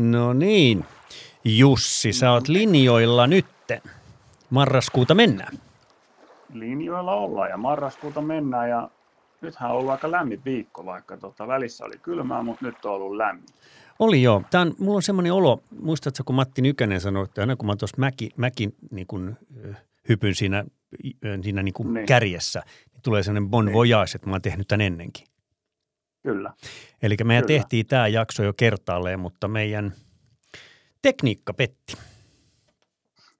No niin, Jussi, sä oot linjoilla nytten. Marraskuuta mennään. linjoilla ollaan ja marraskuuta mennään ja nythän on ollut aika lämmin viikko, vaikka tota, välissä oli kylmää, mutta nyt on ollut lämmin. Oli joo. Tää on, mulla on semmoinen olo, muistatko kun Matti Nykänen sanoi, että aina kun mä tuossa mäki, mäkin niin kun, hypyn siinä, siinä niin kuin Niin. kärjessä, niin tulee semmoinen bon Niin. voyage, että mä oon tehnyt tämän ennenkin. Kyllä. Eli mehän Kyllä. tehtiin tämä jakso jo kertaalleen, mutta meidän tekniikka petti.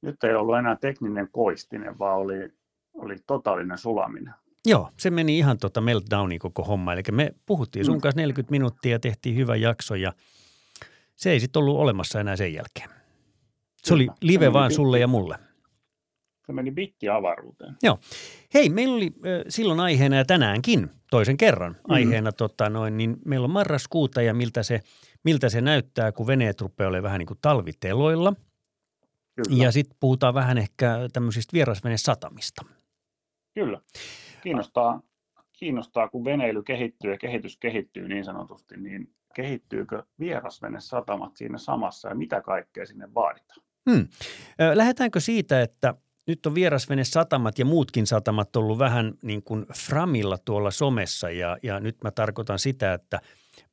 Nyt ei ollut enää tekninen koistinen, vaan oli, oli totaalinen sulaminen. Joo, se meni ihan tota meltdowni koko homma. Eli me puhuttiin sun Mm. kanssa 40 minuuttia ja tehtiin hyvä jakso ja se ei sitten ollut olemassa enää sen jälkeen. Se oli live vaan sulle ja mulle. Se meni bitti avaruuteen. Hei, meillä oli äh, silloin aiheena ja tänäänkin toisen kerran Mhm. aiheena, tota noin, niin meillä on marraskuuta ja miltä se, miltä se näyttää, kun veneet rupeaa olemaan vähän niin kuin talviteloilla. Kyllä. Ja sitten puhutaan vähän ehkä tämmöisistä vierasvenesatamista. Kyllä. Kiinnostaa, kiinnostaa, kun veneily kehittyy ja kehitys kehittyy niin sanotusti, niin kehittyykö vierasvenesatamat siinä samassa ja mitä kaikkea sinne vaaditaan? Hmm. Lähdetäänkö siitä, että nyt on vierasvenesatamat ja muutkin satamat ollut vähän niin kuin framilla tuolla somessa ja, ja nyt mä tarkoitan sitä, että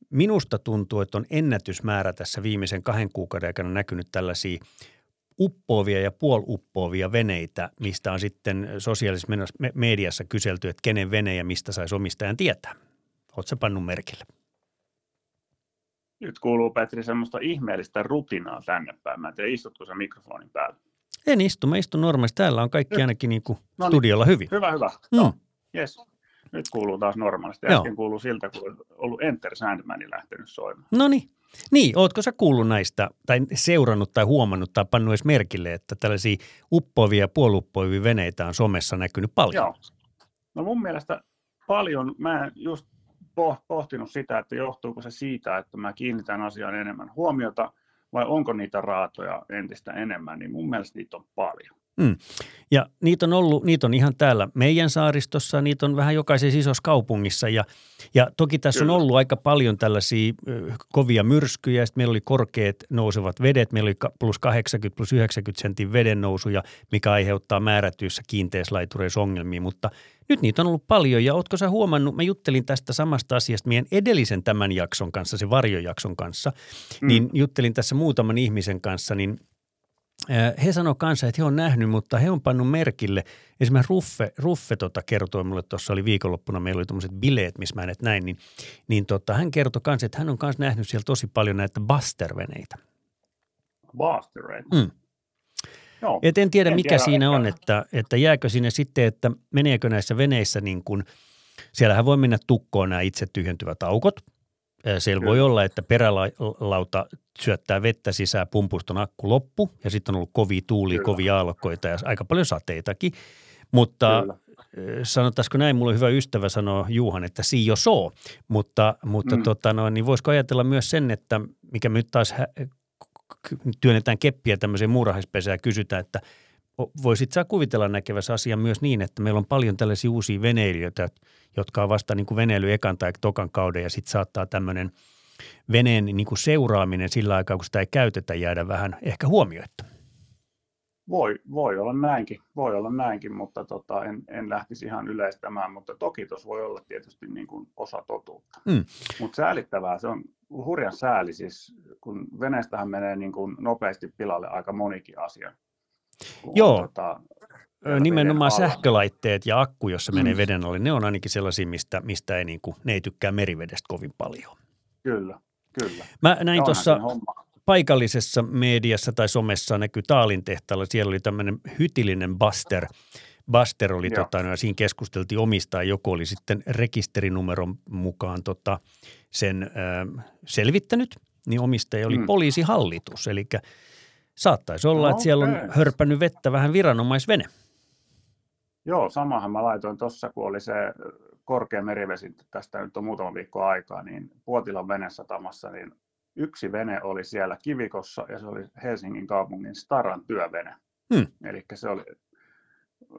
minusta tuntuu, että on ennätysmäärä tässä viimeisen kahden kuukauden aikana näkynyt tällaisia uppoavia ja puoluppoavia veneitä, mistä on sitten sosiaalisessa mediassa kyselty, että kenen vene ja mistä saisi omistajan tietää. Oletko pannut merkille? Nyt kuuluu Petri semmoista ihmeellistä rutinaa tänne päin. Mä en tiedä, istutko sä mikrofonin päällä. En istu, mä istun normaalisti. Täällä on kaikki Joo. ainakin niin kuin No niin. studiolla hyvin. Hyvä, hyvä. Mm. Joo, yes. Nyt kuuluu taas normaalisti. Joo. Äsken kuuluu siltä, kun on ollut Enter Sandman lähtenyt soimaan. No niin. Niin, ootko sä kuullut näistä, tai seurannut tai huomannut tai pannut edes merkille, että tällaisia uppoavia ja puoluppoavia veneitä on somessa näkynyt paljon? Joo. No mun mielestä paljon, mä en just poh- pohtinut sitä, että johtuuko se siitä, että mä kiinnitän asiaan enemmän huomiota vai onko niitä raatoja entistä enemmän, niin mun mielestä niitä on paljon. Ja niitä on ollut, niitä on ihan täällä meidän saaristossa, niitä on vähän jokaisessa isossa kaupungissa ja, ja toki tässä Kyllä. on ollut aika paljon tällaisia ö, kovia myrskyjä, sitten meillä oli korkeat nousevat vedet, meillä oli plus 80, plus 90 sentin veden nousuja, mikä aiheuttaa määrätyissä kiinteislaitureissa ongelmia, mutta nyt niitä on ollut paljon ja ootko sä huomannut, mä juttelin tästä samasta asiasta meidän edellisen tämän jakson kanssa, se varjojakson kanssa, Mm. niin juttelin tässä muutaman ihmisen kanssa, niin he sanoi kanssa, että he on nähnyt, mutta he on pannut merkille. Esimerkiksi Ruffe, Ruffe tota kertoi mulle, tuossa oli viikonloppuna, meillä oli tuommoiset bileet, missä mä hänet näin, niin, niin tota, hän kertoi kanssa, että hän on kanssa nähnyt siellä tosi paljon näitä Buster-veneitä. Baastereita. Mm. Joo. Et en tiedä, En mikä tiedä, siinä ehkä- on, että, että jääkö sinne sitten, että meneekö näissä veneissä niin kuin, siellähän voi mennä tukkoon nämä itse tyhjentyvät aukot. Siellä voi Kyllä. olla, että perälauta syöttää vettä sisään, pumpuston akku loppu ja sitten on ollut kovia tuulia, Kyllä. kovia aallokkoita ja aika paljon sateitakin. Mutta Kyllä. Sanotaanko näin, mulla on hyvä ystävä sanoo Juhan, että si jo soo, mutta, mutta mm. Tota noin, niin voisiko ajatella myös sen, että mikä me nyt taas hä- työnnetään keppiä tämmöiseen muurahaispesään ja kysytään, että voisit sä kuvitella näkevässä asian myös niin, että meillä on paljon tällaisia uusia veneilijöitä, jotka on vasta niin kuin veneily ekan tai tokan kauden ja sitten saattaa tämmöinen veneen niin kuin seuraaminen sillä aikaa, kun sitä ei käytetä, jäädä vähän ehkä huomioitta. Voi, voi olla näinkin, voi olla näinkin, mutta tota, en, en lähtisi ihan yleistämään, mutta toki tuossa voi olla tietysti niin kuin osa totuutta. Mm. Mutta säälittävää, se on hurjan sääli, siis kun veneestähän menee niin kuin nopeasti pilalle aika monikin asia. Joo. Tota, Nimenomaan sähkölaitteet ja akku, jossa menee Mm. veden alle, ne on ainakin sellaisia, mistä, mistä ei, niin kuin, ne ei tykkää merivedestä kovin paljon. Kyllä, kyllä. Mä näin tuossa paikallisessa mediassa tai somessa näkyy Taalin tehtaalla, siellä oli tämmöinen hytillinen Buster, Buster oli, Joo. tota, no, siinä keskusteltiin omistaa, joku oli sitten rekisterinumeron mukaan tota, sen ö, selvittänyt, niin omistaja oli. Mm. poliisihallitus. Eli saattaisi olla, että siellä on Okei. hörpännyt vettä vähän viranomaisvene. Joo, samahan mä laitoin tuossa, kun oli se korkea merivesi, tästä nyt on muutama viikko aikaa, niin Puotilan venesatamassa, niin yksi vene oli siellä kivikossa ja se oli Helsingin kaupungin Staran työvene. Hmm. Eli se oli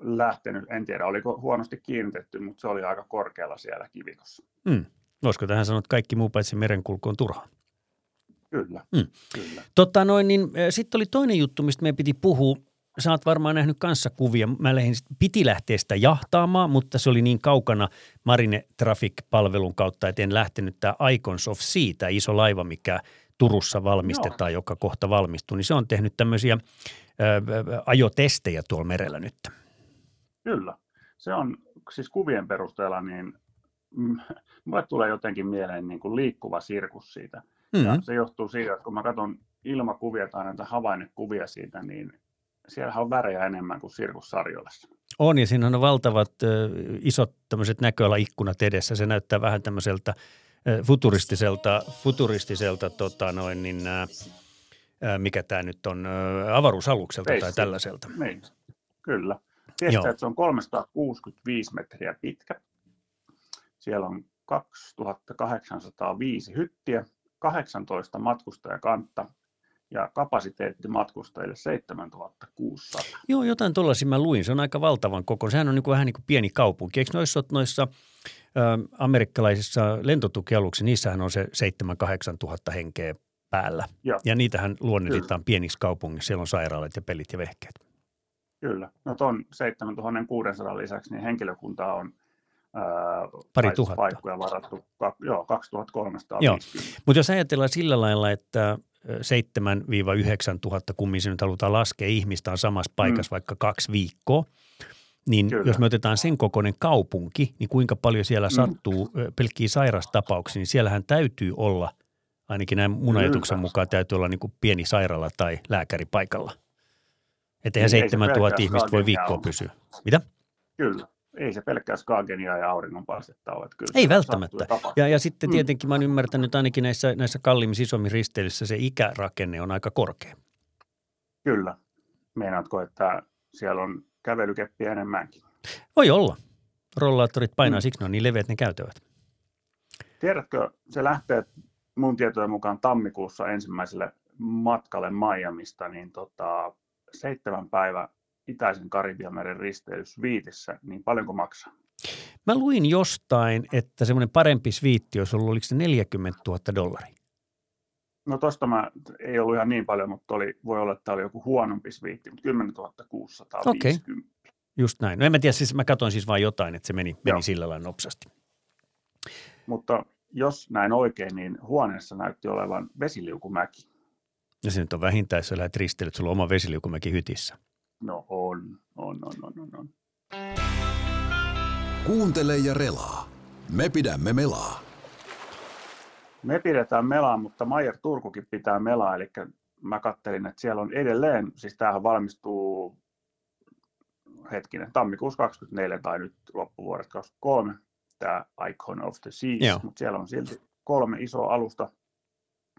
lähtenyt, en tiedä oliko huonosti kiinnitetty, mutta se oli aika korkealla siellä kivikossa. Mm. Voisiko tähän sanoa, että kaikki muu paitsi merenkulku on turhaa? Kyllä, Hmm. kyllä. Tota noin, niin sitten oli toinen juttu, mistä meidän piti puhua. Sä oot varmaan nähnyt kanssa kuvia. Mä lähdin, piti lähteä sitä jahtaamaan, mutta se oli niin kaukana Marine Traffic-palvelun kautta, että en lähtenyt tämä Icons of Sea, tämä iso laiva, mikä Turussa valmistetaan, joka kohta valmistuu. Niin se on tehnyt tämmöisiä ö, ö, ajotestejä tuolla merellä nyt. Kyllä. Se on siis kuvien perusteella, niin mm, mulle tulee jotenkin mieleen niin kuin liikkuva sirkus siitä. Mm. Ja se johtuu siitä, että kun mä katson ilmakuvia tai näitä havainnekuvia siitä, niin siellähän on värejä enemmän kuin sirkussarjolassa. On ja siinä on valtavat ö, isot tämmöiset näköalaikkunat edessä. Se näyttää vähän tämmöiseltä ö, futuristiselta, futuristiselta tota noin, niin, ä, mikä tämä nyt on, ö, avaruusalukselta tai Spaceship. tällaiselta. Niin, kyllä. Tiedätkö, että se on 365 metriä pitkä. Siellä on 2805 hyttiä, 18 matkustajakantta ja kapasiteetti matkustajille 7600. Joo, jotain tuollaisia mä luin. Se on aika valtavan koko. Sehän on niin kuin, vähän niin kuin pieni kaupunki. Eikö noissa, noissa ö, amerikkalaisissa lentotukialuksissa, niissähän on se 7-8 tuhatta henkeä päällä. Joo. Ja niitähän luonnehditaan pieniksi kaupungissa. Siellä on sairaalat ja pelit ja vehkeet. Kyllä. No tuon 7600 lisäksi niin henkilökuntaa on Pari tuhatta. paikkoja varattu, joo, 2350. Joo. Mutta jos ajatellaan sillä lailla, että ö, 7-9 tuhatta, kummin se nyt halutaan laskea, ihmistä on samassa paikassa mm. vaikka kaksi viikkoa, niin Kyllä. jos me otetaan sen kokoinen kaupunki, niin kuinka paljon siellä Mm. sattuu pelkkiä sairastapauksia, niin siellähän täytyy olla, ainakin näin mun Kyllä. ajatuksen mukaan, täytyy olla niin kuin pieni sairaala tai lääkäri paikalla. Että eihän Niin, ei se 7000 pelkkää ihmistä voi viikkoa pysyä. Mitä? Kyllä. Ei se pelkkää Skagenia ja auringonpaistetta ole. että Kyllä Ei välttämättä. ja. Ja, sitten Mm. tietenkin mä oon ymmärtänyt ainakin näissä, näissä kalliimmissa isommissa risteilyissä se ikärakenne on aika korkea. Kyllä. Meinaatko, että siellä on kävelykeppiä enemmänkin? Voi olla. Rollaattorit painaa, Mm. siksi ne on niin leveät ne käytävät. Tiedätkö, se lähtee mun tietojen mukaan tammikuussa ensimmäiselle matkalle Miamista, niin tota, seitsemän päivä itäisen Karibianmeren risteilys Viitissä, niin paljonko maksaa? Mä luin jostain, että semmoinen parempi sviitti olisi ollut, oliko se 40 000 dollaria? No tosta mä, ei ollut ihan niin paljon, mutta oli, voi olla, että tämä oli joku huonompi sviitti, mutta 10 650. Just näin. No en mä tiedä, siis mä katsoin siis vain jotain, että se meni, meni Joo. sillä lailla nopsasti. Mutta jos näin oikein, niin huoneessa näytti olevan vesiliukumäki. Ja se nyt on vähintään, jos sä lähdet risteilyt, sulla on oma vesiliukumäki hytissä. No on, on, on, on, on. on. Kuuntele ja relaa. Me pidämme melaa. Me pidetään melaa, mutta Maier Turkukin pitää melaa, eli mä kattelin, että siellä on edelleen, siis tämähän valmistuu hetkinen, tammikuussa 24 tai nyt loppuvuodesta 23, tämä Icon of the Joo. Seas, mutta siellä on silti kolme isoa alusta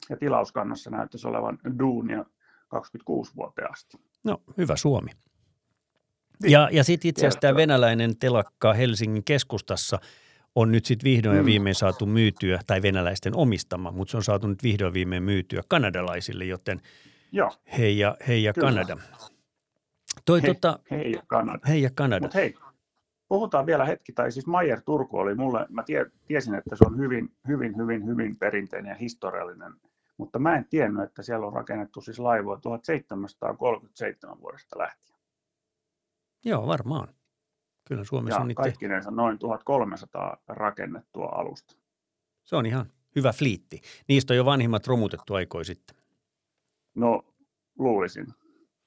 ja tilauskannassa näyttäisi olevan Duunia 26 vuoteen asti. No, hyvä Suomi. Niin. Ja, ja sitten itse asiassa tämä venäläinen telakka Helsingin keskustassa on nyt sitten vihdoin ja Mm. viimein saatu myytyä, tai venäläisten omistama, mutta se on saatu nyt vihdoin viimein myytyä kanadalaisille, joten Joo, hei ja, hei ja Kyllä. Kanada. Toi hei, tota, hei ja Kanada. hei ja Kanada. Mutta hei, puhutaan vielä hetki, tai siis Maier Turku oli mulle, mä tie, tiesin, että se on hyvin, hyvin, hyvin, hyvin perinteinen ja historiallinen, mutta mä en tiennyt, että siellä on rakennettu siis laivoja 1737 vuodesta lähtien. Joo, varmaan. Kyllä Suomessa Ja on niitä, kaikkinensa noin 1300 rakennettua alusta. se on ihan hyvä fliitti. Niistä on jo vanhimmat romutettu aikoi sitten. No luulisin,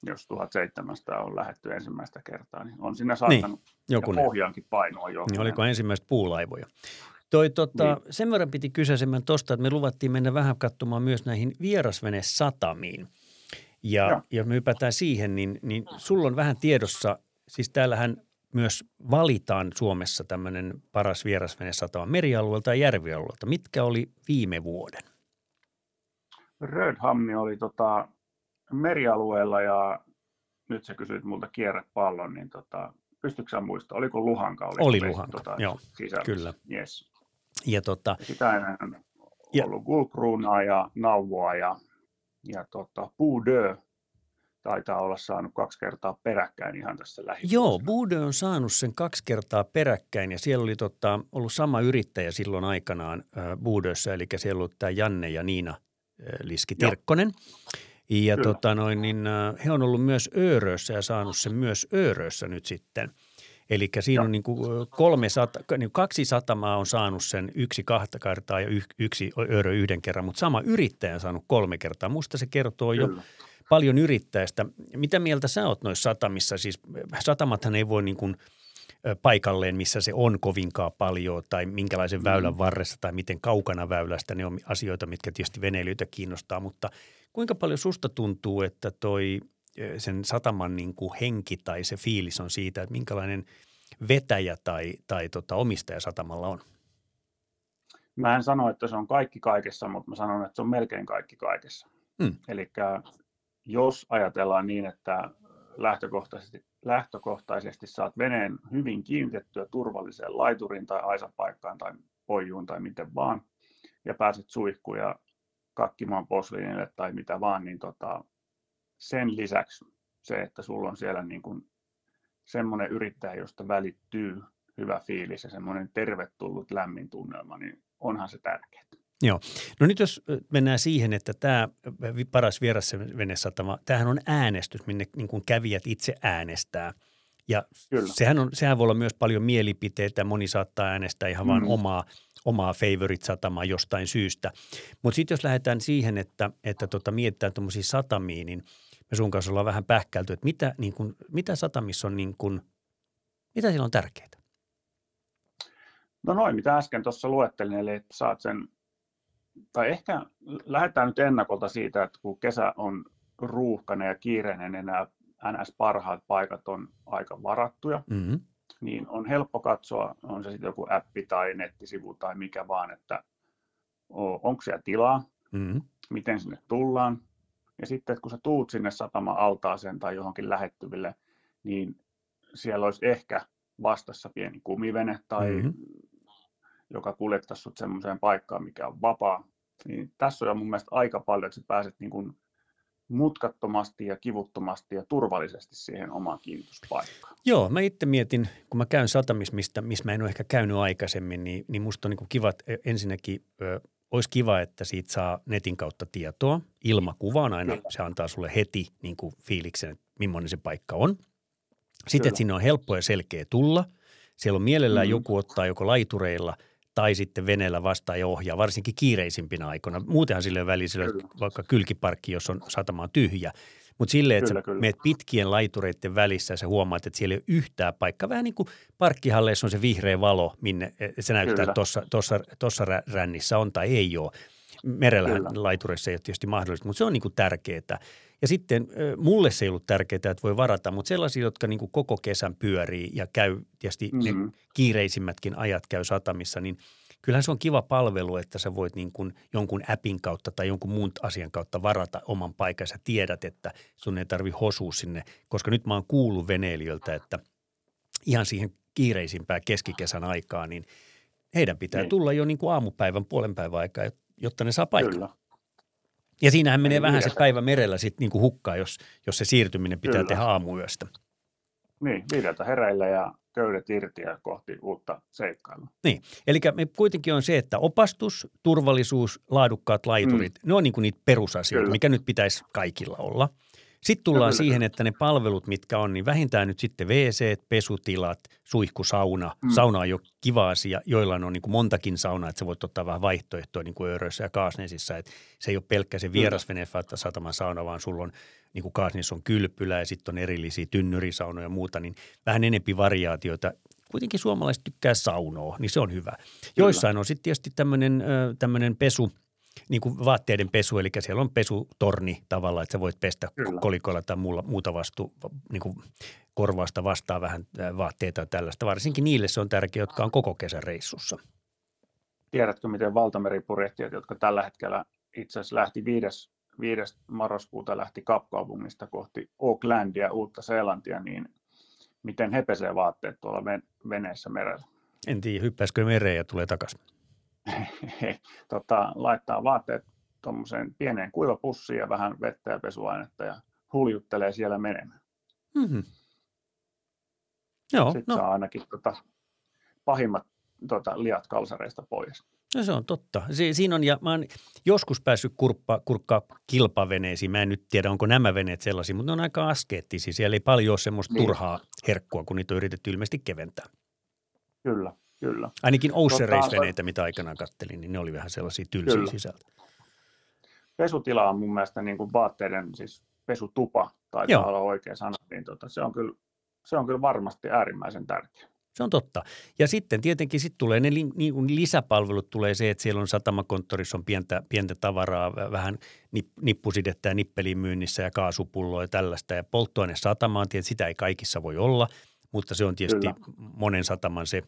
jos 1700 on lähetty ensimmäistä kertaa, niin on siinä saattanut Joku ja ne. pohjaankin painoa jo. Niin oliko ensimmäiset puulaivoja? Toi, tota, Niin. Sen verran piti kyseisemään tuosta, että me luvattiin mennä vähän katsomaan myös näihin vierasvene-satamiin. Ja Joo. jos me hypätään siihen, niin, niin sulla on vähän tiedossa, siis täällähän myös valitaan Suomessa tämmöinen paras vierasvenesatama merialueelta ja järvialueelta. Mitkä oli viime vuoden? Rödhamni oli tota merialueella ja nyt sä kysyit multa kierrepallon, niin tota, pystytkö sä muistaa, oliko Luhanka? Oli, oli Luhanka, tota, joo, sisällä? kyllä. Yes. Ja, tota, sitä ennen ja, ollut Gulkruunaa ja Nauvoa ja, ja tota, Puudö taitaa olla saanut kaksi kertaa peräkkäin ihan tässä lähi. Joo, Bude on saanut sen kaksi kertaa peräkkäin ja siellä oli tota, ollut sama yrittäjä silloin aikanaan äh, Budössä, eli siellä oli tämä Janne ja Niina äh, Liski Tirkkonen. Ja tota noin, niin, äh, he on ollut myös Öörössä ja saanut sen myös Öörössä nyt sitten. Eli siinä Joo. on niin kuin kolme sata, niin kaksi satamaa on saanut sen yksi kahta kertaa ja yksi öörö yhden kerran, mutta sama yrittäjä on saanut kolme kertaa. Musta se kertoo Kyllä. jo paljon yrittäjästä. Mitä mieltä sä oot noissa satamissa? Siis satamathan ei voi niin kuin paikalleen, missä se on kovinkaan paljon tai minkälaisen mm. väylän varressa tai miten kaukana väylästä. Ne on asioita, mitkä tietysti veneilyitä kiinnostaa, mutta kuinka paljon susta tuntuu, että toi sen sataman niin kuin henki tai se fiilis on siitä, että minkälainen vetäjä tai, tai tota omistaja satamalla on? Mä en sano, että se on kaikki kaikessa, mutta mä sanon, että se on melkein kaikki kaikessa. Hmm. Eli jos ajatellaan niin, että lähtökohtaisesti, lähtökohtaisesti saat veneen hyvin kiinnitettyä turvalliseen laituriin tai aisapaikkaan tai pojuun tai miten vaan, ja pääset suihkuun ja kakkimaan posliinille tai mitä vaan, niin tota, sen lisäksi se, että sulla on siellä niin kuin semmoinen yrittäjä, josta välittyy hyvä fiilis ja semmoinen tervetullut lämmin tunnelma, niin onhan se tärkeää. Joo. No nyt jos mennään siihen, että tämä paras vierasvenesatama, tämähän on äänestys, minne niin kuin kävijät itse äänestää. Ja sehän, on, sehän voi olla myös paljon mielipiteitä. Moni saattaa äänestää ihan mm. vain omaa, omaa favorite-satamaa jostain syystä. Mutta sitten jos lähdetään siihen, että, että tota, mietitään tuommoisia satamia, niin me sun kanssa ollaan vähän pähkälty, että mitä, niin kuin, mitä satamissa on, niin kuin, mitä siellä on tärkeää? No noin, mitä äsken tuossa luettelin, eli että saat sen tai ehkä lähdetään nyt ennakolta siitä, että kun kesä on ruuhkainen ja kiireinen, niin nämä NS parhaat paikat on aika varattuja, mm-hmm. niin on helppo katsoa, on se sitten joku appi tai nettisivu tai mikä vaan, että onko siellä tilaa, mm-hmm. miten sinne tullaan. Ja sitten, että kun sä tuut sinne satama-altaaseen tai johonkin lähettyville, niin siellä olisi ehkä vastassa pieni kumivene tai mm-hmm joka kuljettaisi sinut semmoiseen paikkaan, mikä on vapaa. Niin tässä on jo mun mielestä aika paljon, että sä pääset niin kuin mutkattomasti ja kivuttomasti ja turvallisesti siihen omaan kiinnityspaikkaan. Joo, mä itse mietin, kun mä käyn satamissa, mistä, missä mä en ole ehkä käynyt aikaisemmin, niin, niin musta on niin kiva, että ensinnäkin ö, olisi kiva, että siitä saa netin kautta tietoa. Ilmakuva on aina, se antaa sulle heti niin kuin fiiliksen, että millainen se paikka on. Sitten, että sinne on helppo ja selkeä tulla. Siellä on mielellään mm-hmm. joku ottaa joko laitureilla – tai sitten veneellä vastaan ja ohjaa, varsinkin kiireisimpinä aikoina. Muutenhan sille välisellä vaikka kylkiparkki, jos on satama tyhjä. Mutta silleen, että kyllä, sä kyllä. meet pitkien laitureiden välissä ja sä huomaat, että siellä ei ole yhtään paikkaa. Vähän niin kuin parkkihalleissa on se vihreä valo, minne e, se näyttää, että tuossa rännissä on tai ei ole. Merellähän kyllä. laitureissa ei ole tietysti mahdollista, mutta se on niin kuin tärkeää. Ja sitten mulle se ei ollut tärkeää, että voi varata, mutta sellaisia, jotka niin kuin koko kesän pyörii ja käy tietysti mm-hmm. ne kiireisimmätkin ajat käy satamissa, niin kyllähän se on kiva palvelu, että sä voit niin kuin jonkun appin kautta tai jonkun muun asian kautta varata oman paikan. Sä tiedät, että sun ei tarvi hosua sinne, koska nyt mä oon kuullut veneilijöiltä, että ihan siihen kiireisimpään keskikesän aikaan, niin heidän pitää niin. tulla jo niin kuin aamupäivän, puolen päivän aikaa, jotta ne saa paikan. Kyllä. Ja siinähän menee Ei vähän se päivä merellä sitten niin kuin hukkaan, jos, jos se siirtyminen pitää Kyllä. tehdä aamuyöstä. Niin, viideltä hereillä ja köydet irti ja kohti uutta seikkailua. Niin, eli kuitenkin on se, että opastus, turvallisuus, laadukkaat laiturit, mm. ne on niin kuin niitä perusasioita, Kyllä. mikä nyt pitäisi kaikilla olla – sitten tullaan siihen, että ne palvelut, mitkä on, niin vähintään nyt sitten WC, pesutilat, suihkusauna. Mm. Sauna on jo kiva asia, joilla on niin kuin montakin saunaa, että sä voit ottaa vähän vaihtoehtoa niin kuin Örössä ja Kaasnesissa. Että se ei ole pelkkä se vierasvene sataman sauna, vaan sulla on niin kuin Kaasnissa on kylpylä ja sitten on erillisiä tynnyrisaunoja ja muuta, niin vähän enempi variaatioita. Kuitenkin suomalaiset tykkää saunoa, niin se on hyvä. Joissain on sitten tietysti tämmöinen pesu – niin kuin vaatteiden pesu, eli siellä on pesutorni tavallaan, että sä voit pestä Kyllä. kolikoilla tai muulla, muuta vastu, niin kuin korvausta vastaa vähän vaatteita ja tällaista. Varsinkin niille se on tärkeää, jotka on koko kesän reissussa. Tiedätkö, miten valtameripurjehtijat, jotka tällä hetkellä itse asiassa lähti 5. 5. marraskuuta lähti Kapkaupungista kohti Aucklandia, Uutta Seelantia, niin miten he pesee vaatteet tuolla veneessä merellä? En tiedä, hyppäisikö mereen ja tulee takaisin? tota, laittaa vaatteet tuommoiseen pieneen kuivapussiin ja vähän vettä ja pesuainetta ja huljuttelee siellä menemään. Mm-hmm. Joo, Sitten no. saa ainakin tota, pahimmat tota, liat kalsareista pois. No se on totta. Si- siinä on, ja mä oon joskus päässyt kurppa, kurkkaa kilpaveneisiin. Mä en nyt tiedä, onko nämä veneet sellaisia, mutta ne on aika askeettisia. Siellä ei paljon ole semmoista niin. turhaa herkkua, kun niitä on yritetty ilmeisesti keventää. Kyllä, kyllä. Ainakin Ocean tota, Race-veneitä, mitä aikanaan kattelin, niin ne oli vähän sellaisia tylsiä kyllä. sisältä. Pesutila on mun mielestä niin kuin vaatteiden, siis pesutupa, tai olla oikea sana, niin tota, se, on kyllä, se on kyllä varmasti äärimmäisen tärkeä. Se on totta. Ja sitten tietenkin sit tulee ne li, niin kuin lisäpalvelut, tulee se, että siellä on satamakonttorissa on pientä, pientä tavaraa, vähän nip, nippusidettä ja nippelin myynnissä ja kaasupulloa ja tällaista. Ja polttoaine satamaan, tietysti sitä ei kaikissa voi olla, mutta se on tietysti Kyllä. monen sataman se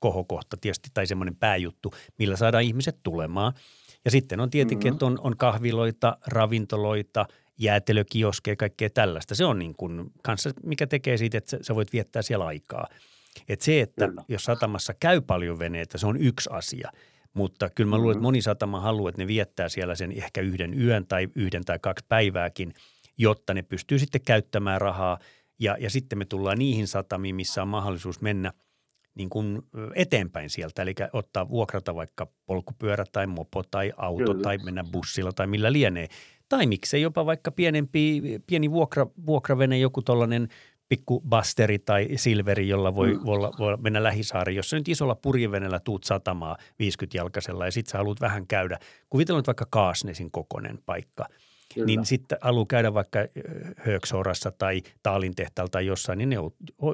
kohokohta tietysti tai semmoinen pääjuttu, millä saadaan ihmiset tulemaan. Ja sitten on tietenkin, mm-hmm. että on, on kahviloita, ravintoloita, jäätelökioskeja, kaikkea tällaista. Se on niin kuin kanssa, mikä tekee siitä, että sä voit viettää siellä aikaa – et se, että kyllä. jos satamassa käy paljon veneitä, se on yksi asia. Mutta kyllä mä luulen, että mm-hmm. moni satama haluaa, että ne viettää siellä sen ehkä yhden yön tai yhden tai kaksi päivääkin, jotta ne pystyy sitten käyttämään rahaa. Ja, ja sitten me tullaan niihin satamiin, missä on mahdollisuus mennä niin kuin eteenpäin sieltä. Eli ottaa vuokrata vaikka polkupyörä tai mopo tai auto kyllä. tai mennä bussilla tai millä lienee. Tai miksei jopa vaikka pienempi, pieni vuokra, vuokravene, joku tuollainen – pikku basteri tai silveri, jolla voi, mm. voi, voi mennä lähisaari. Jos sä nyt isolla purjevenellä tuut satamaa 50-jalkaisella ja sit sä haluat vähän käydä, kuvitellaan vaikka Kaasnesin kokoinen paikka, Kyllä. niin sitten haluaa käydä vaikka Hööksorassa tai Taalin tehtaalla tai jossain, niin ne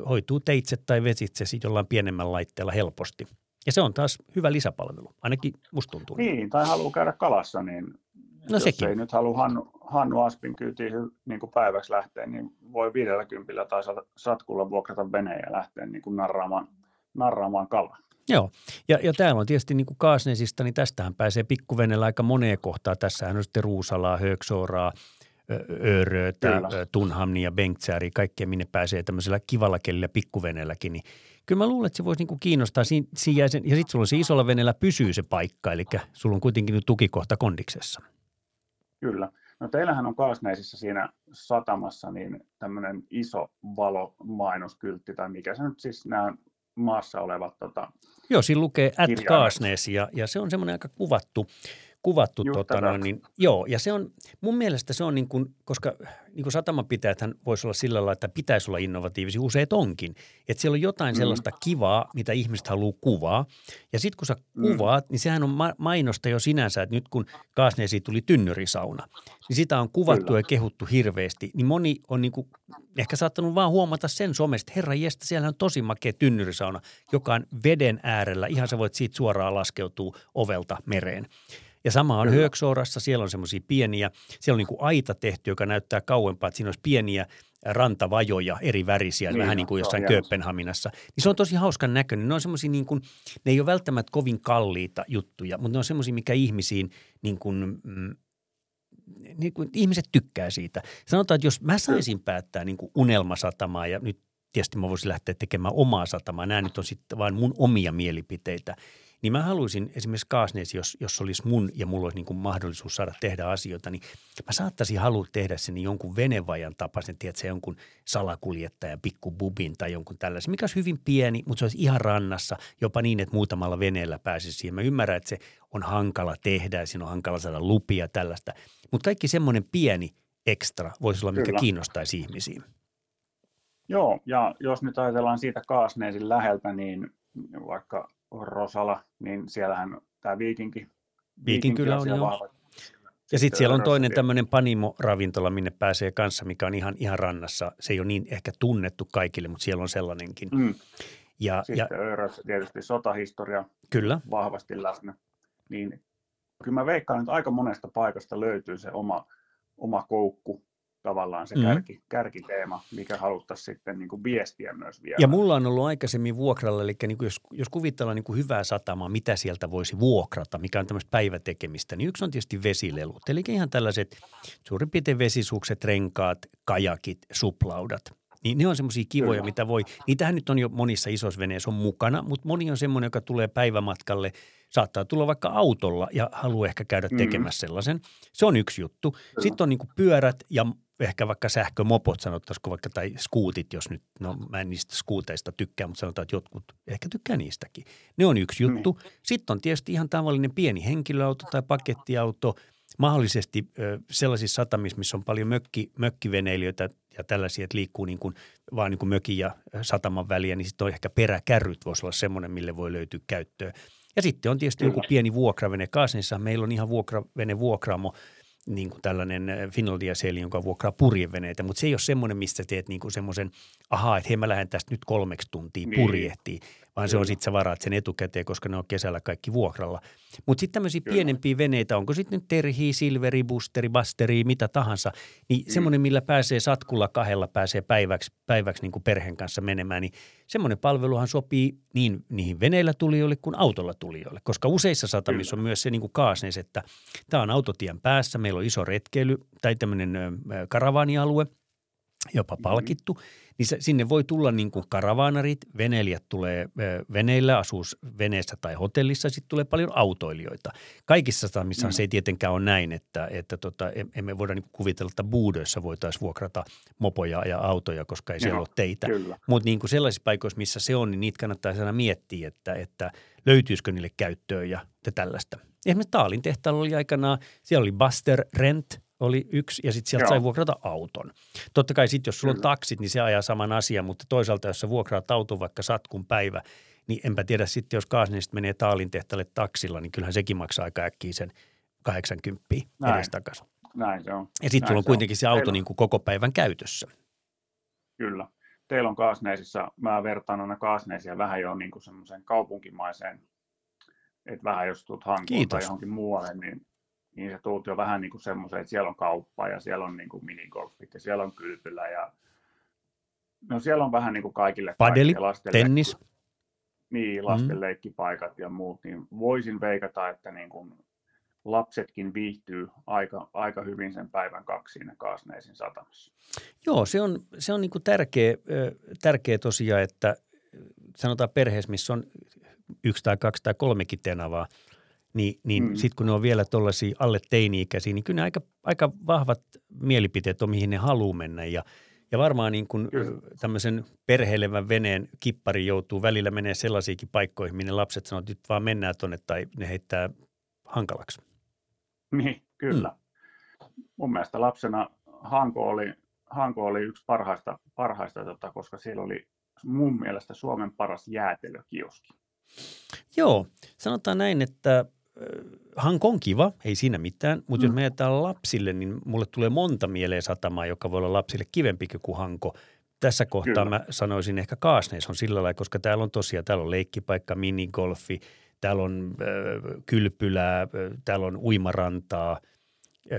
hoituu teitse tai vesitse jollain pienemmän laitteella helposti. Ja se on taas hyvä lisäpalvelu, ainakin musta tuntuu. Niin, tai haluaa käydä kalassa, niin no jos sekin. ei nyt halua Hannu, Hannu Aspin kyytiin niin kuin päiväksi lähteä, niin voi 50 tai satkulla vuokrata veneen ja lähteä niin kuin narraamaan, narraamaan kalaa. Joo, ja, ja täällä on tietysti niin kuin Kaasnesista, niin tästähän pääsee pikkuvenellä aika moneen kohtaan. Tässähän on sitten Ruusalaa, Hööksooraa, Ööröötä, Tunhamnia ja Bengtsääri, kaikkea minne pääsee tämmöisellä kivalla kelillä pikkuveneelläkin, niin kyllä mä luulen, että se voisi niinku kiinnostaa. Siin, siinä ja sitten sulla on se isolla veneellä pysyy se paikka, eli sulla on kuitenkin nyt tukikohta kondiksessa. Kyllä. No teillähän on Kaasneisissa siinä satamassa niin tämmöinen iso valomainoskyltti, tai mikä se nyt siis nämä maassa olevat tota, Joo, siinä lukee at Kaasnees ja, ja se on semmoinen aika kuvattu kuvattu. tota, noin, niin, joo, ja se on, mun mielestä se on niin kuin, koska niin kuin satamapitäjäthän voisi olla sillä lailla, että pitäisi olla innovatiivisia, useat onkin. Että siellä on jotain mm. sellaista kivaa, mitä ihmiset haluaa kuvaa. Ja sitten kun sä mm. kuvaat, niin sehän on ma- mainosta jo sinänsä, että nyt kun Kaasneesiin tuli tynnyrisauna, niin sitä on kuvattu Kyllä. ja kehuttu hirveästi. Niin moni on niin kuin ehkä saattanut vaan huomata sen somesta, herra jestä, siellä on tosi makea tynnyrisauna, joka on veden äärellä. Ihan sä voit siitä suoraan laskeutua ovelta mereen. Ja sama on Hööksoorassa, siellä on semmoisia pieniä, siellä on niin kuin aita tehty, joka näyttää kauempaa, että siinä olisi pieniä rantavajoja eri värisiä, niin, vähän niin kuin jossain Kööpenhaminassa. Niin se on tosi hauskan näköinen. Ne on semmoisia niin kuin, ne ei ole välttämättä kovin kalliita juttuja, mutta ne on semmoisia, mikä ihmisiin niin kuin, mm, niin kuin ihmiset tykkää siitä. Sanotaan, että jos mä saisin päättää niin kuin unelmasatamaa ja nyt tietysti mä voisin lähteä tekemään omaa satamaa, nämä nyt on sitten vain mun omia mielipiteitä – niin mä haluaisin esimerkiksi Kaasneesi, jos, jos olisi mun ja mulla olisi niin kuin mahdollisuus saada tehdä asioita, niin mä saattaisin halua tehdä sen niin jonkun venevajan tapaisen, tiedätkö, jonkun salakuljettajan, pikku bubin tai jonkun tällaisen, mikä olisi hyvin pieni, mutta se olisi ihan rannassa, jopa niin, että muutamalla veneellä pääsisi siihen. Mä ymmärrän, että se on hankala tehdä ja siinä on hankala saada lupia tällaista, mutta kaikki semmoinen pieni ekstra voisi olla, mikä Kyllä. kiinnostaisi ihmisiä. Joo, ja jos nyt ajatellaan siitä Kaasneesin läheltä, niin vaikka Rosala, niin siellähän tämä Viikinki. Viikin kyllä on jo. Ja sitten siellä on toinen tämmöinen Panimo-ravintola, minne pääsee kanssa, mikä on ihan, ihan rannassa. Se ei ole niin ehkä tunnettu kaikille, mutta siellä on sellainenkin. Mm. Ja, sitten ja, Örössä tietysti sotahistoria kyllä. vahvasti läsnä. Niin kyllä mä veikkaan, että aika monesta paikasta löytyy se oma, oma koukku tavallaan se mm. kärki, kärkiteema, mikä haluttaisiin sitten niin kuin viestiä myös vielä. Ja mulla on ollut aikaisemmin vuokralla, eli niin kuin jos, jos kuvitellaan niin kuin hyvää satamaa, mitä sieltä voisi vuokrata, mikä on tämmöistä päivätekemistä, niin yksi on tietysti vesilelut. Eli ihan tällaiset suurin piirtein vesisukset, renkaat, kajakit, suplaudat. Niin ne on semmoisia kivoja, Kyllä. mitä voi, niitähän nyt on jo monissa isoissa veneissä on mukana, mutta moni on semmoinen, joka tulee päivämatkalle, saattaa tulla vaikka autolla ja haluaa ehkä käydä mm. tekemässä mm. sellaisen. Se on yksi juttu. Kyllä. Sitten on niin pyörät ja ehkä vaikka sähkömopot sanottaisiko vaikka tai skuutit, jos nyt, no mä en niistä skuuteista tykkää, mutta sanotaan, että jotkut ehkä tykkää niistäkin. Ne on yksi juttu. Mm. Sitten on tietysti ihan tavallinen pieni henkilöauto tai pakettiauto, mahdollisesti ö, sellaisissa satamissa, missä on paljon mökki, mökkiveneilijöitä ja tällaisia, että liikkuu niin kuin, vaan niin kuin mökin ja sataman väliä, niin sitten on ehkä peräkärryt voisi olla semmoinen, mille voi löytyä käyttöä. Ja sitten on tietysti joku pieni vuokravene. Kaasenissa meillä on ihan vuokravene vuokraamo – niin kuin tällainen äh, Finlandia Sail, jonka vuokraa purjeveneitä, mutta se ei ole semmoinen, mistä teet niin kuin semmoisen, ahaa, että hei mä lähden tästä nyt kolmeksi tuntia niin. Vaan se on sitten sä varaat sen etukäteen, koska ne on kesällä kaikki vuokralla. Mutta sitten tämmöisiä pienempiä veneitä, onko sitten nyt terhi, silveri, busteri, basteri, mitä tahansa, niin mm. semmoinen, millä pääsee satkulla kahdella, pääsee päiväksi, päiväksi niin kuin perheen kanssa menemään, niin semmoinen palveluhan sopii niin niihin veneillä tulijoille kuin autolla tulijoille, koska useissa satamissa Kyllä. on myös se niin kuin kaasneis, että tämä on autotien päässä, meillä on iso retkeily tai tämmöinen karavaanialue, jopa mm-hmm. palkittu, mm-hmm niin se, sinne voi tulla niin kuin karavaanarit, veneilijät tulee veneillä, asuu veneessä tai hotellissa, sitten tulee paljon autoilijoita. Kaikissa satamissa mm. se ei tietenkään ole näin, että, että tota, emme voida niin kuvitella, että buudoissa voitaisiin vuokrata mopoja ja autoja, koska ei Joo, siellä ole teitä. Mutta niin kuin sellaisissa paikoissa, missä se on, niin niitä kannattaa aina miettiä, että, että löytyisikö niille käyttöön ja, ja tällaista. Esimerkiksi Taalin tehtaalla oli aikanaan, siellä oli Buster Rent – oli yksi ja sitten sieltä Joo. sai vuokrata auton. Totta kai sitten, jos sulla on taksit, niin se ajaa saman asian, mutta toisaalta jos sä vuokraat auton vaikka satkun päivä, niin enpä tiedä sitten, jos Kaasnista menee Taalin tehtaalle taksilla, niin kyllähän sekin maksaa aika äkkiä sen 80 edes takaisin. Näin se on. Ja sitten sulla on kuitenkin se, se auto niin kuin koko päivän käytössä. Kyllä. Teillä on Kaasneisissa, mä vertaan aina Kaasneisia vähän jo niin kuin semmoiseen kaupunkimaiseen, että vähän jos tulet Hankoon tai johonkin muualle, niin niin se tuut jo vähän niin kuin semmoiseen, että siellä on kauppa ja siellä on niin kuin minigolfit ja siellä on kylpylä ja no siellä on vähän niin kuin kaikille. Padeli, tennis. Leikki, niin, lasten mm. leikkipaikat ja muut, niin voisin veikata, että niin kuin lapsetkin viihtyy aika, aika hyvin sen päivän kaksi siinä Kaasneisin satamassa. Joo, se on, se on niin kuin tärkeä, tärkeä tosiaan, että sanotaan perheessä, missä on yksi tai kaksi tai kolmekin tenavaa – niin, niin mm. sitten kun ne on vielä tuollaisia alle teini-ikäisiä, niin kyllä aika, aika vahvat mielipiteet on, mihin ne haluaa mennä. Ja, ja varmaan niin kuin tämmöisen perheilevän veneen kippari joutuu välillä menee sellaisiinkin paikkoihin, minne lapset sanoo, että nyt vaan mennään tuonne tai ne heittää hankalaksi. Niin, kyllä. Mm. Mun mielestä lapsena Hanko oli, Hanko oli yksi parhaista, parhaista tota, koska siellä oli mun mielestä Suomen paras jäätelökioski. Joo, sanotaan näin, että Hanko on kiva, ei siinä mitään, mutta mm. jos me lapsille, niin mulle tulee monta mieleen satamaa, joka voi olla lapsille kivempi kuin Hanko. Tässä kohtaa Kyllä. mä sanoisin ehkä Kaasneis on sillä lailla, koska täällä on tosiaan, täällä on leikkipaikka, minigolfi, täällä on äh, kylpylää, täällä on uimarantaa,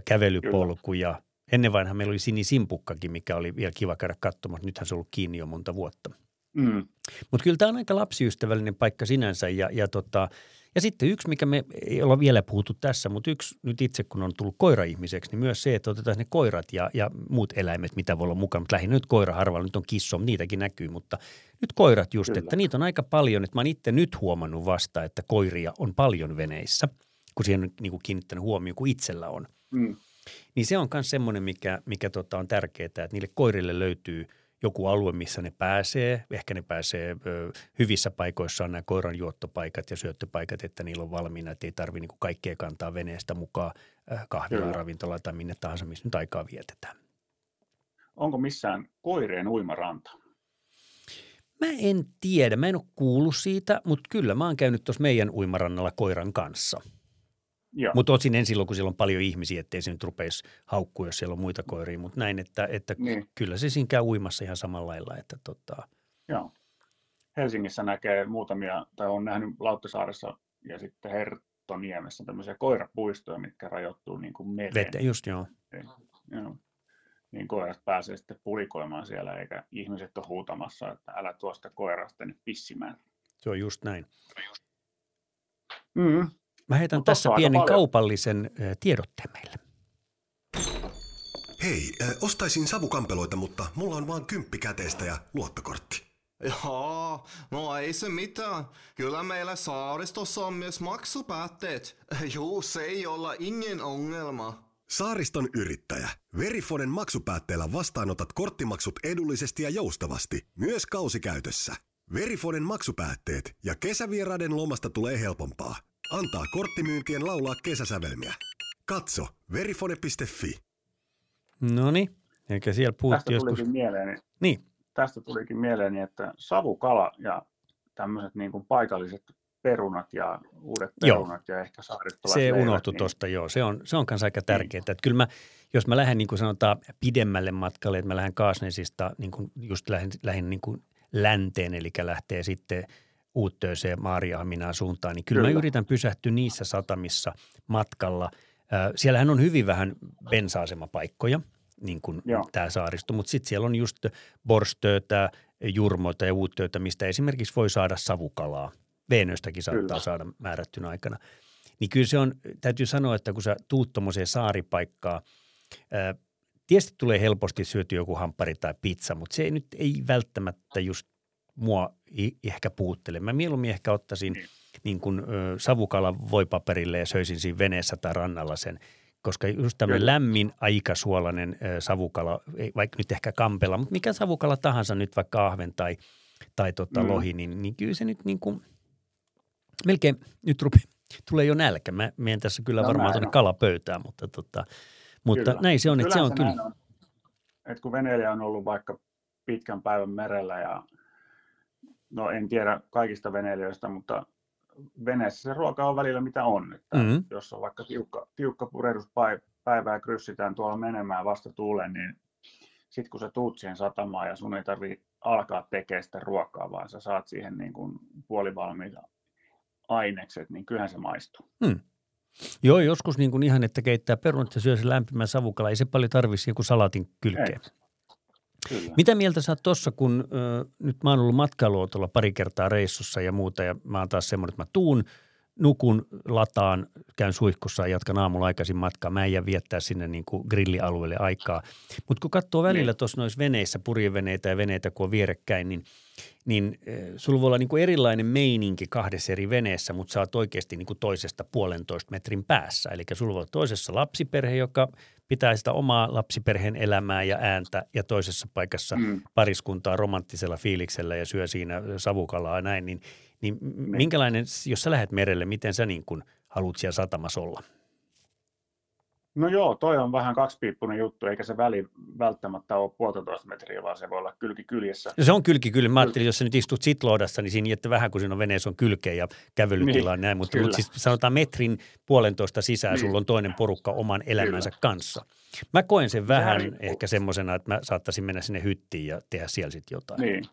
kävelypolkuja. Kyllä. Ennen vanha meillä oli sinisimpukkakin, mikä oli vielä kiva käydä katsomassa. Nythän se on ollut kiinni jo monta vuotta. Mm. Mutta kyllä tämä on aika lapsiystävällinen paikka sinänsä ja, ja tota, ja sitten yksi, mikä me ei olla vielä puhuttu tässä, mutta yksi nyt itse kun on tullut koira-ihmiseksi, niin myös se, että otetaan ne koirat ja, ja muut eläimet, mitä voi olla mukana. Mutta lähinnä nyt koira harvalla, nyt on kisso, niitäkin näkyy, mutta nyt koirat just, Kyllä. että niitä on aika paljon. Että mä oon itse nyt huomannut vasta, että koiria on paljon veneissä, kun siihen on niin kuin kiinnittänyt huomioon, kuin itsellä on. Mm. Niin se on myös semmoinen, mikä, mikä tota on tärkeää, että niille koirille löytyy – joku alue, missä ne pääsee. Ehkä ne pääsee ö, hyvissä paikoissa on nämä koiran juottopaikat ja syöttöpaikat, että niillä on valmiina, että ei tarvitse niin kaikkea kantaa veneestä mukaan kahvilaan, ravintolaan tai minne tahansa, missä nyt aikaa vietetään. Onko missään koireen uimaranta? Mä en tiedä, mä en ole kuullut siitä, mutta kyllä mä oon käynyt tuossa meidän uimarannalla koiran kanssa – mutta osin en silloin, kun siellä on paljon ihmisiä, ettei se nyt rupeisi haukkua, jos siellä on muita koiria. Mutta näin, että, että niin. kyllä se siinä käy uimassa ihan samalla lailla. Että tota... Joo. Helsingissä näkee muutamia, tai on nähnyt Lauttasaaressa ja sitten Herttoniemessä tämmöisiä koirapuistoja, mitkä rajoittuu niin kuin mereen. Vete, just joo. joo. niin koirat pääsee sitten pulikoimaan siellä, eikä ihmiset ole huutamassa, että älä tuosta koirasta tänne pissimään. Se on just näin. Mm. Mä heitän Mutta tässä pienen paljon. kaupallisen tiedotteen meille. Hei, äh, ostaisin savukampeloita, mutta mulla on vaan kymppi käteistä ja luottokortti. Joo, no ei se mitään. Kyllä meillä saaristossa on myös maksupäätteet. Juu, se ei olla ingen ongelma. Saariston yrittäjä. Verifonen maksupäätteellä vastaanotat korttimaksut edullisesti ja joustavasti, myös kausikäytössä. Verifonen maksupäätteet ja kesävieraiden lomasta tulee helpompaa. Antaa korttimyyntien laulaa kesäsävelmiä. Katso verifone.fi. No niin, eikä siellä Tästä puhuttiin joskus. tulikin mieleeni, Niin, tästä tulikin mieleeni, että savukala ja tämmöiset niin kuin paikalliset perunat ja uudet Joo. perunat ja ehkä saaristolaiset se leivät, unohtui niin tuosta, joo. Se on, se on kanssa aika tärkeää. Että kyllä mä, jos mä lähden niin kuin sanotaan pidemmälle matkalle, että mä lähden Kaasnesista niin kuin just lähden, lähden niin kuin länteen, eli lähtee sitten Uuttööseen, Maariahaminaan suuntaan, niin kyllä, kyllä mä yritän pysähtyä niissä satamissa matkalla. Äh, Siellähän on hyvin vähän bensa-asemapaikkoja, niin kuin Joo. tämä saaristo, mutta sitten siellä on just Borstöötä, Jurmoita ja Uuttöötä, mistä esimerkiksi voi saada savukalaa. Veenöstäkin saattaa Kyllä. saada määrättynä aikana. Niin kyllä se on, täytyy sanoa, että kun sä tuut tuommoiseen saaripaikkaan, ää, tietysti tulee helposti syöty joku hamppari tai pizza, mutta se ei nyt ei välttämättä just mua ehkä puuttele. Mä mieluummin ehkä ottaisin niin, niin kuin, ö, savukalan voipaperille ja söisin siinä veneessä tai rannalla sen, koska just tämmöinen lämmin, aikasuolainen ö, savukala, vaikka nyt ehkä kampela, mutta mikä savukala tahansa nyt, vaikka ahven tai, tai tota Mm. lohi, niin, niin kyllä se nyt niin kuin, melkein nyt rupe, tulee jo nälkä. Mä menen tässä kyllä No varmaan tuonne on. kalapöytään, mutta, tota, mutta Kyllä. näin se on, että se on kyllä. On, että kun veneilijä on ollut vaikka pitkän päivän merellä ja no en tiedä kaikista veneilijöistä, mutta veneessä se ruoka on välillä mitä on. Että Mhm. Jos on vaikka tiukka, tiukka purehduspäivä ja kryssitään tuolla menemään vasta tuuleen, niin sitten kun sä tuut siihen satamaan ja sun ei tarvi alkaa tekemään sitä ruokaa, vaan sä saat siihen niin kuin puolivalmiit ainekset, niin kyllähän se maistuu. Joo, joskus niin kuin ihan, että keittää perunat ja syö sen lämpimän savukala. Ei se paljon tarvitsisi joku salatin kylkeen. Kyllä. Mitä mieltä sä oot tossa, kun ö, nyt mä oon ollut matkailuautolla pari kertaa reissussa ja muuta ja mä oon taas semmoinen, että mä tuun, nukun, lataan, käyn suihkussa ja jatkan aamulla aikaisin matkaa. Mä en jää viettää sinne niin kuin grillialueelle aikaa. Mutta kun katsoo välillä Niin. tuossa noissa veneissä, purjeveneitä ja veneitä, kun on vierekkäin, niin, niin eh, sulla voi olla niin kuin erilainen meininki kahdessa eri veneessä, mutta sä oot oikeasti niin kuin toisesta puolentoista metrin päässä. Eli sulla voi olla toisessa lapsiperhe, joka pitää sitä omaa lapsiperheen elämää ja ääntä ja toisessa paikassa Mm. pariskuntaa romanttisella fiiliksellä ja syö siinä savukalaa ja näin, niin, niin niin. minkälainen, jos sä lähdet merelle, miten sä niin kuin haluat siellä satamassa olla? No joo, toi on vähän kaksipiippunen juttu, eikä se väli välttämättä ole puolitoista metriä, vaan se voi olla kylki kyljessä. No se on kylki kyllä. Mä ajattelin, jos sä nyt istut sitloodassa, niin siinä että vähän kun siinä on veneessä on kylkeä ja kävelytila Niin, näin, mutta, kyllä. mutta siis sanotaan metrin puolentoista sisään Niin. sulla on toinen porukka oman elämänsä kanssa. Mä koen sen vähän riippuu. ehkä semmoisena, että mä saattaisin mennä sinne hyttiin ja tehdä siellä sitten jotain. Niin.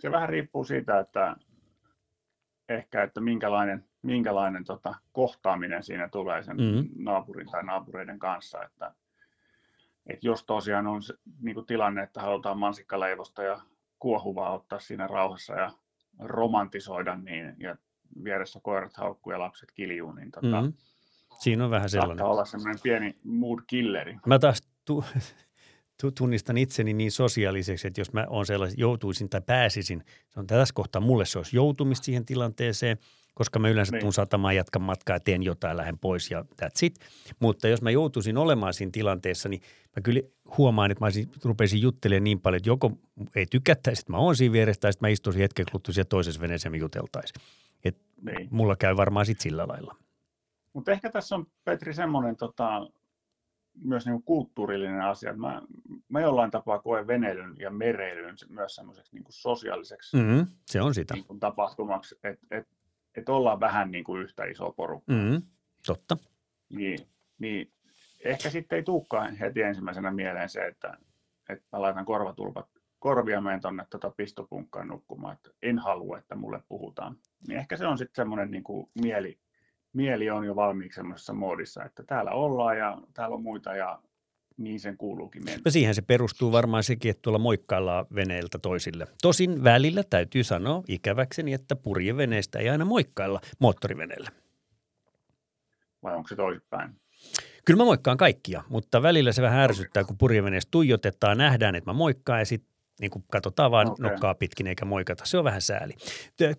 Se vähän riippuu siitä, että ehkä, että minkälainen, minkälainen tota, kohtaaminen siinä tulee sen Mhm. naapurin tai naapureiden kanssa. Että, että jos tosiaan on se, niin kuin tilanne, että halutaan mansikkaleivosta ja kuohuvaa ottaa siinä rauhassa ja romantisoida, niin, ja vieressä koirat haukkuu ja lapset kiljuu, niin tota, Mm-hmm. Siinä on vähän sellainen. olla semmoinen pieni mood killeri. Mä taas tu, tunnistan itseni niin sosiaaliseksi, että jos mä on sellainen, joutuisin tai pääsisin, se on tässä kohtaa mulle se olisi joutumista siihen tilanteeseen, koska mä yleensä Niin. tuun satamaan, jatkan matkaa ja teen jotain, lähden pois ja that's it. Mutta jos mä joutuisin olemaan siinä tilanteessa, niin mä kyllä huomaan, että mä olisin, rupeisin juttelemaan niin paljon, että joko ei tykättäisi, että mä oon siinä vieressä, tai sitten mä istuisin hetken kuluttua siellä toisessa veneessä ja me juteltaisiin. Et Niin. mulla käy varmaan sitten sillä lailla. Mutta ehkä tässä on, Petri, semmoinen tota, myös niin kulttuurillinen asia. Mä, mä jollain tapaa koen veneilyn ja mereilyn myös semmoiseksi niin sosiaaliseksi Mm-hmm. Se on sitä. niin kuin tapahtumaksi, että et, et ollaan vähän niin kuin yhtä iso porukka. Mm-hmm. Totta. Niin, niin ehkä sitten ei tulekaan heti ensimmäisenä mieleen se, että, että mä laitan korvatulpat korvia menen tuonne tota pistopunkkaan nukkumaan, että en halua, että mulle puhutaan. Niin ehkä se on sitten semmoinen niin kuin mieli, mieli on jo valmiiksi semmoisessa moodissa, että täällä ollaan ja täällä on muita ja niin sen kuuluukin mennä. No siihen se perustuu varmaan sekin, että tuolla moikkaillaan veneiltä toisille. Tosin välillä täytyy sanoa ikäväkseni, että purjeveneistä ei aina moikkailla moottoriveneellä. Vai onko se toisinpäin? Kyllä mä moikkaan kaikkia, mutta välillä se vähän ärsyttää, kun purjeveneestä tuijotetaan, nähdään, että mä moikkaan ja sitten niin kuin katsotaan vaan okay. nokkaa pitkin eikä moikata. Se on vähän sääli.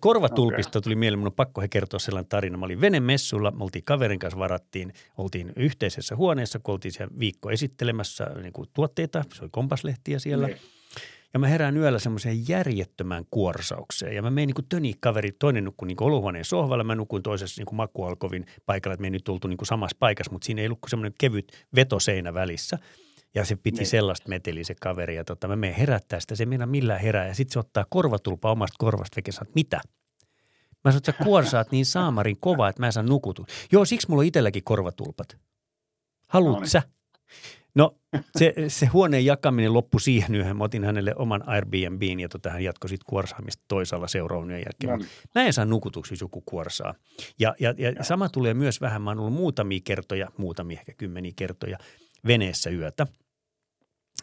Korvatulpista okay. tuli mieleen, mun on pakko he kertoa sellainen tarina. Mä olin venemessulla, me oltiin kaverin kanssa varattiin, oltiin yhteisessä huoneessa, kun oltiin siellä viikko esittelemässä niin kuin tuotteita, se oli kompaslehtiä siellä. Niin. Ja mä herään yöllä semmoiseen järjettömään kuorsaukseen. Ja mä menin niin töni kaveri, toinen nukkui niin olohuoneen sohvalla, mä nukuin toisessa niin makualkovin paikalla, että me ei nyt tultu niin samassa paikassa, mutta siinä ei ollut semmoinen kevyt vetoseinä välissä – ja se piti ne. Niin. sellaista meteliä se kaveri. Ja tota, mä menen herättää sitä, se mennä millään herää. Ja sitten se ottaa korvatulpa omasta korvasta veke sanoo, mitä? Mä sanoin, että sä kuorsaat niin saamarin kovaa, että mä en saa nukutun. Joo, siksi mulla on itselläkin korvatulpat. Haluut no niin. sä? No se, se huoneen jakaminen loppui siihen yhden. Mä otin hänelle oman Airbnbin ja tota, hän jatkoi sitten kuorsaamista toisaalla seuraavan jälkeen. No niin. Mä en saa nukutuksi, jos joku kuorsaa. Ja, ja, ja, ja sama tulee myös vähän. Mä oon ollut muutamia kertoja, muutamia ehkä kymmeniä kertoja veneessä yötä –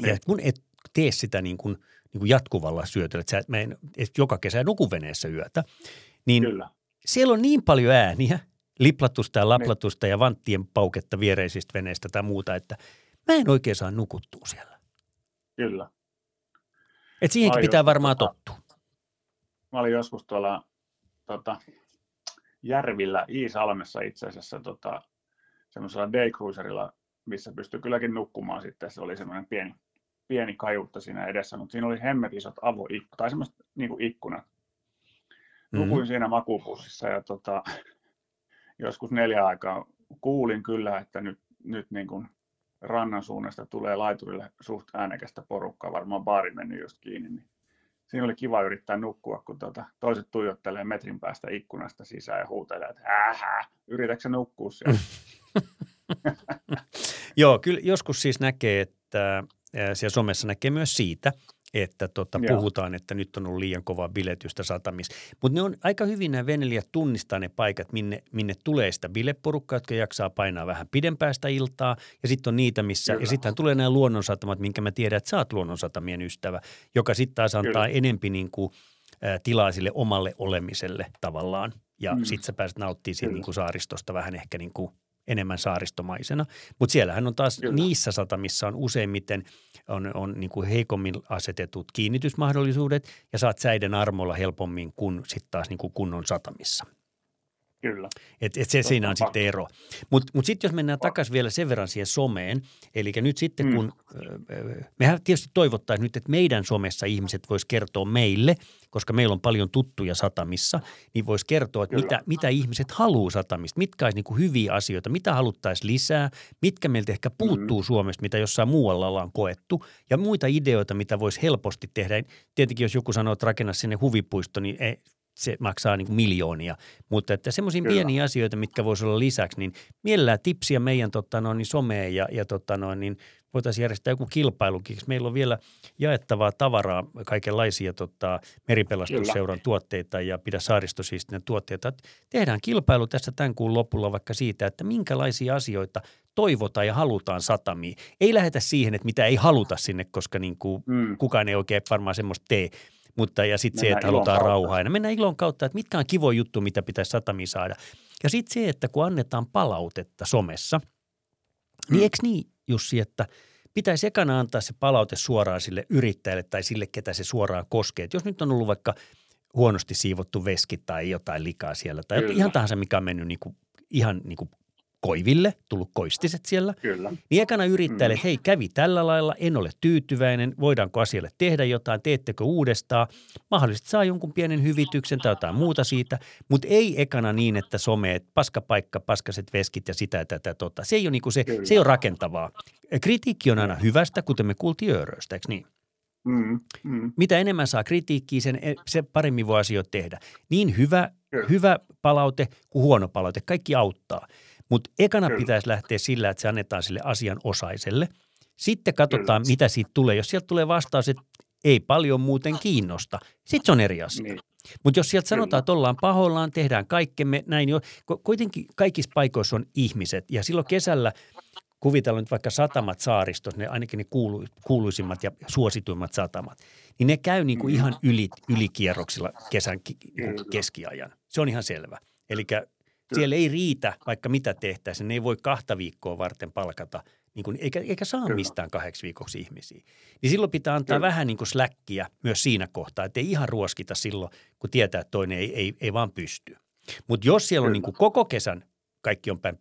ja kun et tee sitä niin kuin, niin kuin jatkuvalla syötöllä, että sä mä en, et joka kesä nukuveneessä yötä, niin Kyllä. siellä on niin paljon ääniä, liplatusta ja niin. laplatusta niin. ja vanttien pauketta viereisistä veneistä tai muuta, että mä en oikein saa nukuttua siellä. Kyllä. Et siihenkin Ai pitää varmaan tota, tottua. Mä olin joskus tuolla tota, järvillä Iisalmessa itse asiassa tota, semmoisella daycruiserilla, missä pystyi kylläkin nukkumaan sitten. Se oli semmoinen pieni pieni kajuutta siinä edessä, mutta siinä oli hemmet isot avoikkunat, tai semmoiset niin kuin ikkunat. Mm-hmm. Nukuin siinä makupussissa ja tota, joskus neljä aikaa kuulin kyllä, että nyt, nyt niin kuin rannan suunnasta tulee laiturille suht äänekästä porukkaa, varmaan baari mennyt just kiinni, niin siinä oli kiva yrittää nukkua, kun tota, toiset tuijottelee metrin päästä ikkunasta sisään ja huutelee, että ähä, yritätkö nukkua siellä? Joo, kyllä joskus siis näkee, että siellä somessa näkee myös siitä, että tota, puhutaan, että nyt on ollut liian kovaa biletystä satamissa. Mutta ne on aika hyvin nämä venelijät tunnistaa ne paikat, minne, minne tulee sitä bileporukkaa, jotka jaksaa painaa vähän pidempäästä iltaa. Ja sitten on niitä, missä, Kyllä. ja sitten tulee nämä luonnonsatamat, minkä mä tiedän, että sä oot luonnonsatamien ystävä, joka sitten taas antaa Kyllä. enempi niin kuin, ä, tilaa sille omalle olemiselle tavallaan. Ja mm. sitten sä pääset nauttimaan siitä niin kuin saaristosta vähän ehkä niin kuin enemmän saaristomaisena. Mutta siellähän on taas Kyllä. niissä satamissa on useimmiten on, on niin kuin heikommin asetetut kiinnitysmahdollisuudet ja saat säiden armolla helpommin kuin sitten taas niin kuin kunnon satamissa. Kyllä. Et, et se, siinä on pakko. sitten ero. Mutta mut sitten jos mennään takaisin vielä sen verran siihen someen, eli nyt sitten mm. kun, mehän tietysti toivottaisiin nyt, että meidän somessa ihmiset vois kertoa meille, koska meillä on paljon tuttuja satamissa, niin voisi kertoa, että mitä, mitä ihmiset haluaa satamista, mitkä olisi niin hyviä asioita, mitä haluttaisiin lisää, mitkä meiltä ehkä puuttuu mm. Suomesta, mitä jossain muualla ollaan koettu, ja muita ideoita, mitä voisi helposti tehdä. Tietenkin jos joku sanoo, että rakenna sinne huvipuisto, niin ei, se maksaa niin kuin miljoonia. Mutta että semmoisia pieniä asioita, mitkä voisi olla lisäksi, niin mielellään tipsiä meidän tota noin, niin someen ja, ja tota noin, niin voitaisiin järjestää joku kilpailukin. Meillä on vielä jaettavaa tavaraa, kaikenlaisia tota, meripelastusseuran Kyllä. tuotteita ja pidä saaristosiistinen tuotteita. Tehdään kilpailu tässä tämän kuun lopulla vaikka siitä, että minkälaisia asioita toivotaan ja halutaan satamiin. Ei lähdetä siihen, että mitä ei haluta sinne, koska niin kuin mm. kukaan ei oikein varmaan semmoista tee – mutta ja sitten se, että halutaan rauhaa. Aina. Mennään ilon kautta, että mitkä on kivo juttu, mitä pitäisi satamiin saada. Ja sitten se, että kun annetaan palautetta somessa, niin hmm. niin eikö niin Jussi, että pitäisi ekana antaa se palaute suoraan sille yrittäjälle tai sille, ketä se suoraan koskee. Et jos nyt on ollut vaikka huonosti siivottu veski tai jotain likaa siellä tai Kyllä. ihan tahansa, mikä on mennyt niinku, ihan niinku koiville, tullut koistiset siellä. Kyllä. Niin ekana yrittäjälle, että hei kävi tällä lailla, en ole tyytyväinen, voidaanko asialle tehdä jotain, teettekö uudestaan. Mahdollisesti saa jonkun pienen hyvityksen tai jotain muuta siitä, mutta ei ekana niin, että some, paskapaikka, paskaset veskit ja sitä ja tätä tota. Se ei ole, niinku se, se ei ole rakentavaa. Kritiikki on aina hyvästä, kuten me kuultiin Ööröstä, eikö niin? Mm, mm. Mitä enemmän saa kritiikkiä, sen, se paremmin voi asioita tehdä. Niin hyvä, hyvä palaute kuin huono palaute, kaikki auttaa. Mutta ekana Kyllä. pitäisi lähteä sillä, että se annetaan sille asianosaiselle. Sitten katsotaan, Kyllä. mitä siitä tulee. Jos sieltä tulee vastaus, että ei paljon muuten kiinnosta, sitten se on eri asia. Niin. Mutta jos sieltä sanotaan, että ollaan pahoillaan, tehdään kaikkemme, näin jo. Kuitenkin kaikissa paikoissa on ihmiset ja silloin kesällä kuvitellaan nyt vaikka satamat saaristot, ne ainakin ne kuulu, kuuluisimmat ja suosituimmat satamat, niin ne käy niin kuin ihan yli, ylikierroksilla kesän ki, niin kuin keskiajan. Se on ihan selvä. Eli siellä ei riitä, vaikka mitä tehtäisiin, ne ei voi kahta viikkoa varten palkata, niin kuin, eikä, eikä saa Kyllä. mistään kahdeksi viikoksi ihmisiä. Niin silloin pitää antaa Kyllä. vähän niin kuin släkkiä myös siinä kohtaa, että ei ihan ruoskita silloin, kun tietää, että toinen ei, ei, ei vaan pysty. Mutta jos siellä Kyllä. on niin kuin koko kesän kaikki on päin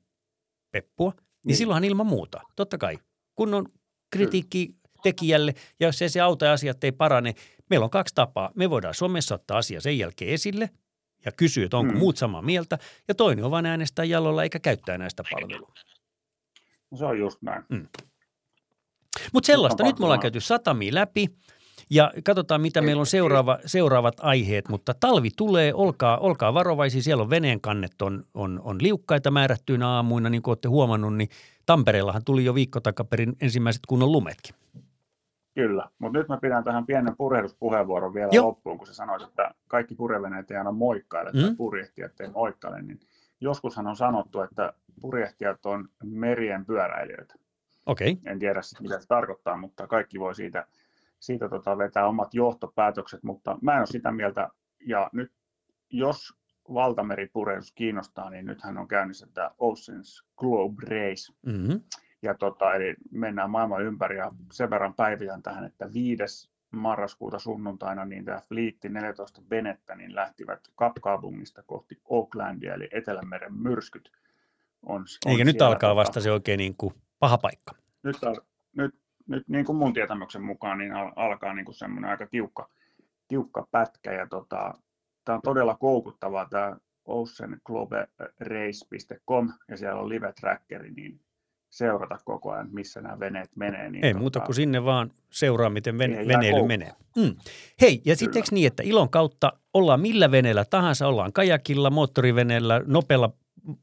peppua, niin, niin silloinhan ilman muuta, totta kai. Kun on kritiikki tekijälle ja jos ei se auta ja asiat ei parane, meillä on kaksi tapaa. Me voidaan Suomessa ottaa asia sen jälkeen esille ja kysyä, että onko mm. muut samaa mieltä. Ja toinen on vain äänestää jalolla eikä käyttää näistä palvelua. Se on just näin. Mm. Mutta sellaista, nyt me ollaan käyty satamia läpi ja katsotaan, mitä meillä on seuraava, seuraavat aiheet, mutta talvi tulee, olkaa, olkaa varovaisia, siellä on veneen kannet on, on, on liukkaita määrättyinä aamuina, niin kuin olette huomannut, niin Tampereellahan tuli jo viikko takaperin ensimmäiset kunnon lumetkin. Kyllä, mutta nyt mä pidän tähän pienen purjehduspuheenvuoron vielä Joo. loppuun, kun sä sanoit, että kaikki purjeveneet ei aina moikkaile mm. tai purjehtijat ei moikkaile, niin joskushan on sanottu, että purjehtijat on merien pyöräilijöitä. Okay. En tiedä mitä se tarkoittaa, mutta kaikki voi siitä, siitä tota vetää omat johtopäätökset, mutta mä en ole sitä mieltä, ja nyt jos valtameripurjehdus kiinnostaa, niin nythän on käynnissä tämä Oceans Globe Race. Mm-hmm. Ja tota, eli mennään maailman ympäri ja sen verran päivitän tähän, että 5. marraskuuta sunnuntaina niin tämä Fleetti 14 venettä niin lähtivät Kapkaupungista kohti Oaklandia, eli Etelämeren myrskyt. On, on Eikä nyt alkaa tota, vasta se oikein niin kuin paha paikka. Nyt, nyt, nyt niin kuin mun tietämyksen mukaan niin al, alkaa niin kuin semmoinen aika tiukka, tiukka pätkä ja tota, tämä on todella koukuttavaa tämä oceanglobe.race.com ja siellä on live-trackeri, niin seurata koko ajan, missä nämä veneet menee. Niin Ei tota, muuta kuin sinne vaan seuraa, miten vene- veneily menee. Mm. Hei, ja sitten niin, että ilon kautta ollaan millä veneellä tahansa, ollaan kajakilla, moottoriveneellä, nopealla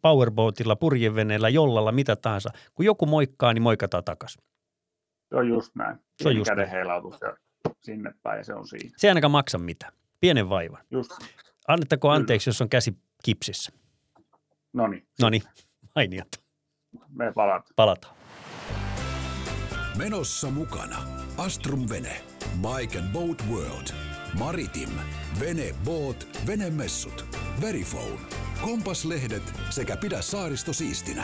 powerboatilla, purjeveneellä, jollalla, mitä tahansa. Kun joku moikkaa, niin moikataan takaisin. Se on just näin. Se on just näin. heilautus ja sinne päin ja se on siinä. Se ei ainakaan maksa mitään. Pienen vaivan. Just. Annettako anteeksi, Kyllä. jos on käsi kipsissä? No niin. No niin, mainiota me palataan. Palataan. Menossa mukana Astrum Vene, Bike and Boat World, Maritim, Vene Boat, Venemessut, Verifone, Kompaslehdet sekä Pidä saaristo siistinä.